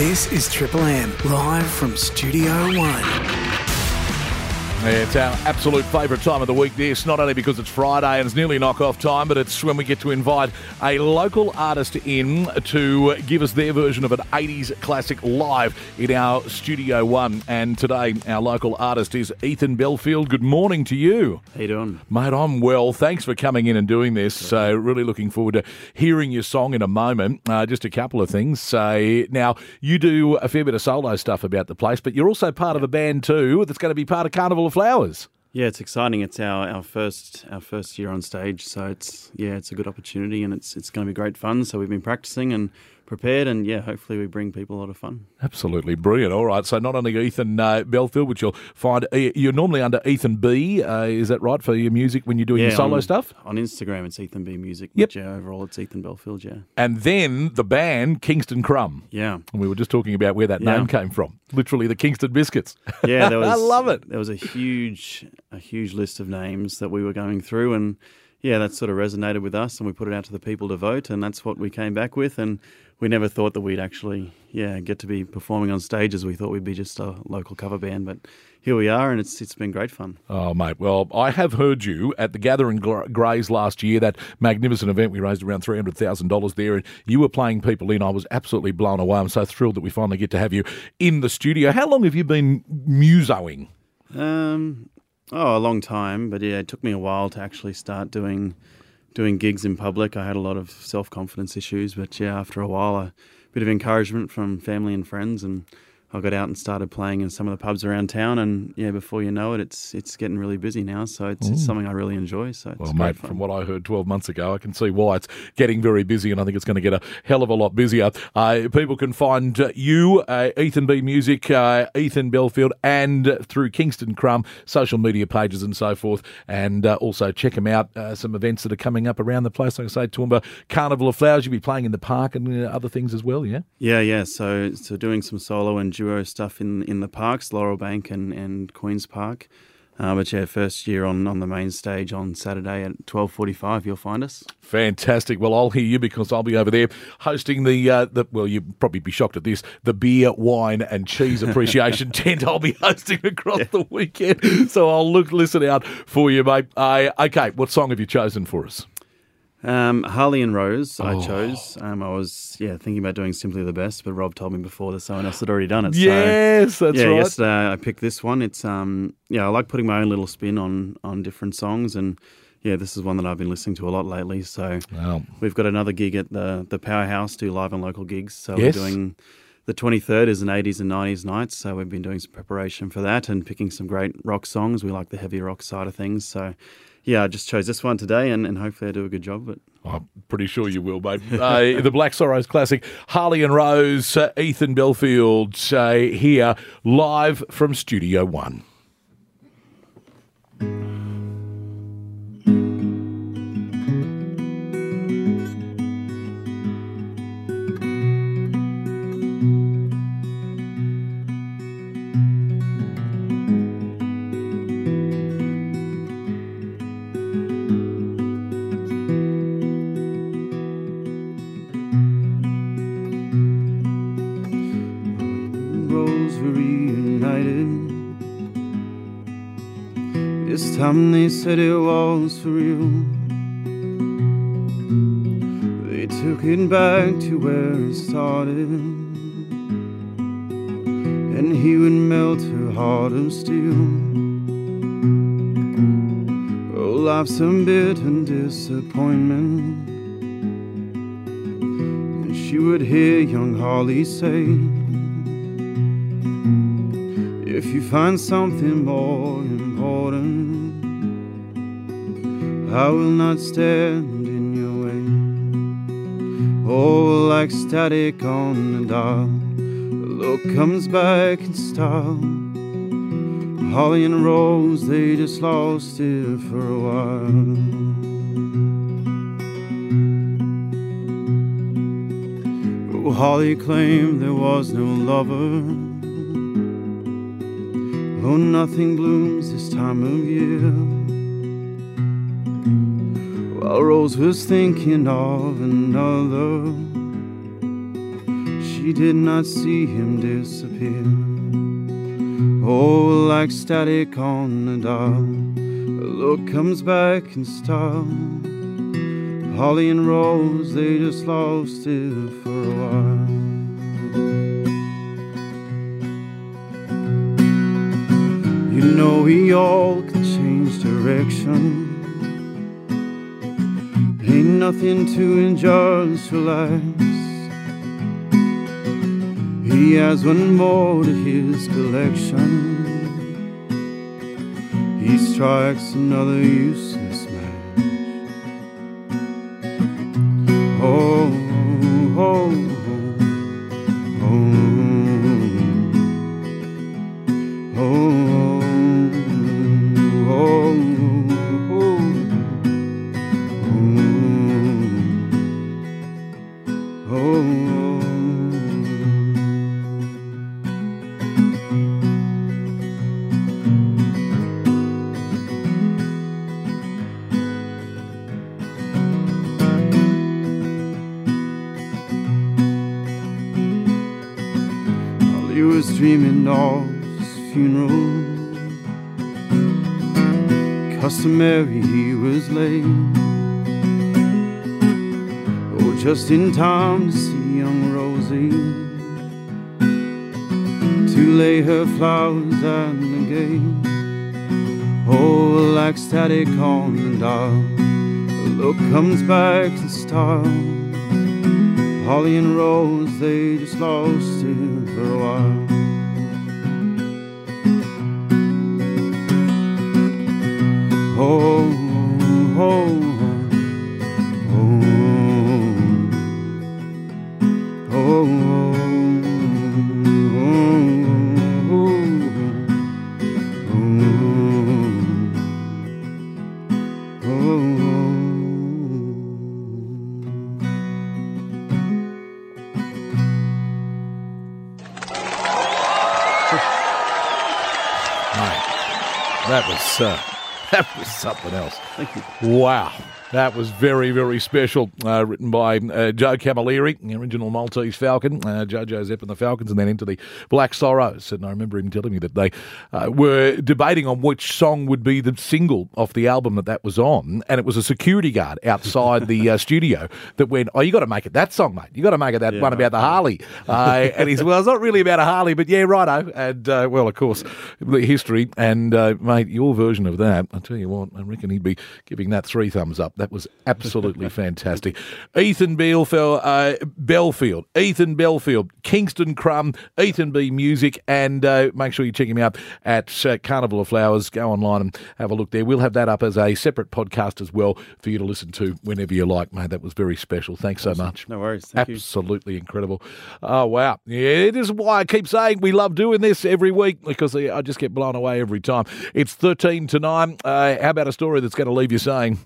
This is Triple M, live from Studio One. It's our absolute favourite time of the week, this, not only because it's Friday and it's nearly knock-off time, but it's when we get to invite a local artist in to give us their version of an 80s classic live in our Studio One. And today, our local artist is Ethan Bielefeld. Good morning to you. How you doing? Mate, I'm well. Thanks for coming in and doing this. So, really looking forward to hearing your song in a moment. Uh, just a couple of things. So, now, you do a fair bit of solo stuff about the place, but you're also part of a band too that's going to be part of Carnival Flowers. Yeah, it's exciting. It's our, our first our first year on stage, so it's yeah, it's a good opportunity and it's it's going to be great fun. So we've been practicing and prepared, and yeah, hopefully we bring people a lot of fun. Absolutely brilliant. All right, so not only Ethan uh, Bielefeld, which you'll find uh, you're normally under Ethan B. Uh, is that right for your music when you're doing yeah, your solo on, stuff? On Instagram, it's Ethan B Music. Yep. Yeah, overall, it's Ethan Bielefeld. Yeah. And then the band Kingston Crumb. Yeah. And we were just talking about where that Yeah. name came from. Literally the Kingston biscuits. Yeah, there was. I love it. There was a huge, a huge list of names that we were going through, and yeah, that sort of resonated with us, and we put it out to the people to vote, and that's what we came back with, and we never thought that we'd actually, yeah, get to be performing on stages. We thought we'd be just a local cover band, but here we are, and it's it's been great fun. Oh, mate. Well, I have heard you at the Gathering Gr- Greys last year, that magnificent event. We raised around $300,000 there, and you were playing people in. I was absolutely blown away. I'm so thrilled that we finally get to have you in the studio. How long have you been musoing? Um, oh, a long time, but yeah, it took me a while to actually start doing doing gigs in public. I had a lot of self confidence issues, but yeah, after a while, a bit of encouragement from family and friends, and I got out and started playing in some of the pubs around town. And yeah, before you know it, it's it's getting really busy now. So it's, it's something I really enjoy. So it's Well, mate, fun. from what I heard 12 months ago, I can see why it's getting very busy, and I think it's going to get a hell of a lot busier. Uh, people can find you, uh, Ethan B Music, uh, Ethan Bielefeld, and through Kingston Crumb, social media pages and so forth. And uh, also check them out, uh, some events that are coming up around the place. Like I say, Toowoomba Carnival of Flowers, you'll be playing in the park and uh, other things as well, yeah? Yeah, yeah. So so doing some solo and duo stuff in in the parks, Laurel Bank and, and Queens Park. Uh, but yeah, first year on, on the main stage on Saturday at twelve forty five. You'll find us. Fantastic. Well, I'll hear you because I'll be over there hosting the, uh, the well, you'll probably be shocked at this, the beer, wine, and cheese appreciation tent I'll be hosting across the weekend. So I'll look, listen out for you, mate. Uh, okay, what song have you chosen for us? Um, Harley and Rose, I Oh. chose. Um, I was yeah thinking about doing Simply the Best, but Rob told me before that someone else had already done it. yes, so, that's yeah, right. yesterday I picked this one. It's um yeah I like putting my own little spin on on different songs, and yeah this is one that I've been listening to a lot lately. So Wow. we've got another gig at the the Powerhouse, do live and local gigs. So Yes. we're doing. The 23rd is an 80s and 90s night, so we've been doing some preparation for that and picking some great rock songs. We like the heavy rock side of things. So, yeah, I just chose this one today and, and hopefully I do a good job. But I'm pretty sure you will, mate. Uh, the Black Sorrows classic, Harley and Rose, uh, Ethan Bielefeld uh, here live from Studio One. Time they said it was for real. They took it back to where it started. And he would melt her heart of steel. Oh, life's a bit and disappointment. And she would hear young Harley say, if you find something more important, I will not stand in your way. Oh, like static on the dial, the look comes back in style. Harley and Rose, they just lost it for a while. Oh, Harley claimed there was no lover. Oh, nothing blooms this time of year. While Rose was thinking of another, she did not see him disappear. Oh, like static on the dial, a look comes back in style. Harley and Rose, they just lost it for a while. You know we all can change direction. Ain't nothing to enjoy relax. He has one more to his collection. He strikes another useless dreaming of his funeral, customary he was late. Oh, just in time to see young Rosie to lay her flowers at the gate. Oh, like static on the dial, a look comes back in style. Harley and Rose, they just lost it for a while. oh, oh, oh. that was uh, that was something else. Thank you. Wow. That was very, very special. Uh, written by uh, Joe Camilleri, the original Maltese Falcon, uh, Jo Jo Zep and the Falcons, and then into the Black Sorrows. And I remember him telling me that they uh, were debating on which song would be the single off the album that that was on. And it was a security guard outside the uh, studio that went, Oh, you got to make it that song, mate. You got to make it that Yeah, one about the Harley. Uh, and he said, Well, it's not really about a Harley, but yeah, righto. And, uh, well, of course, the history. And, uh, mate, your version of that, I tell you what, I reckon he'd be giving that three thumbs up. That was absolutely fantastic. Ethan Bielefeld, uh, Bielefeld, Ethan Bielefeld, Kingston Crumb, Ethan B Music, and uh, make sure you check him out at uh, Carnival of Flowers. Go online and have a look there. We'll have that up as a separate podcast as well for you to listen to whenever you like, mate. That was very special. Thanks so much. No worries. Thank you. Absolutely incredible. Oh, wow. Yeah, it is why I keep saying we love doing this every week because I just get blown away every time. It's 13 to 9. Uh, how about a story that's going to leave you saying,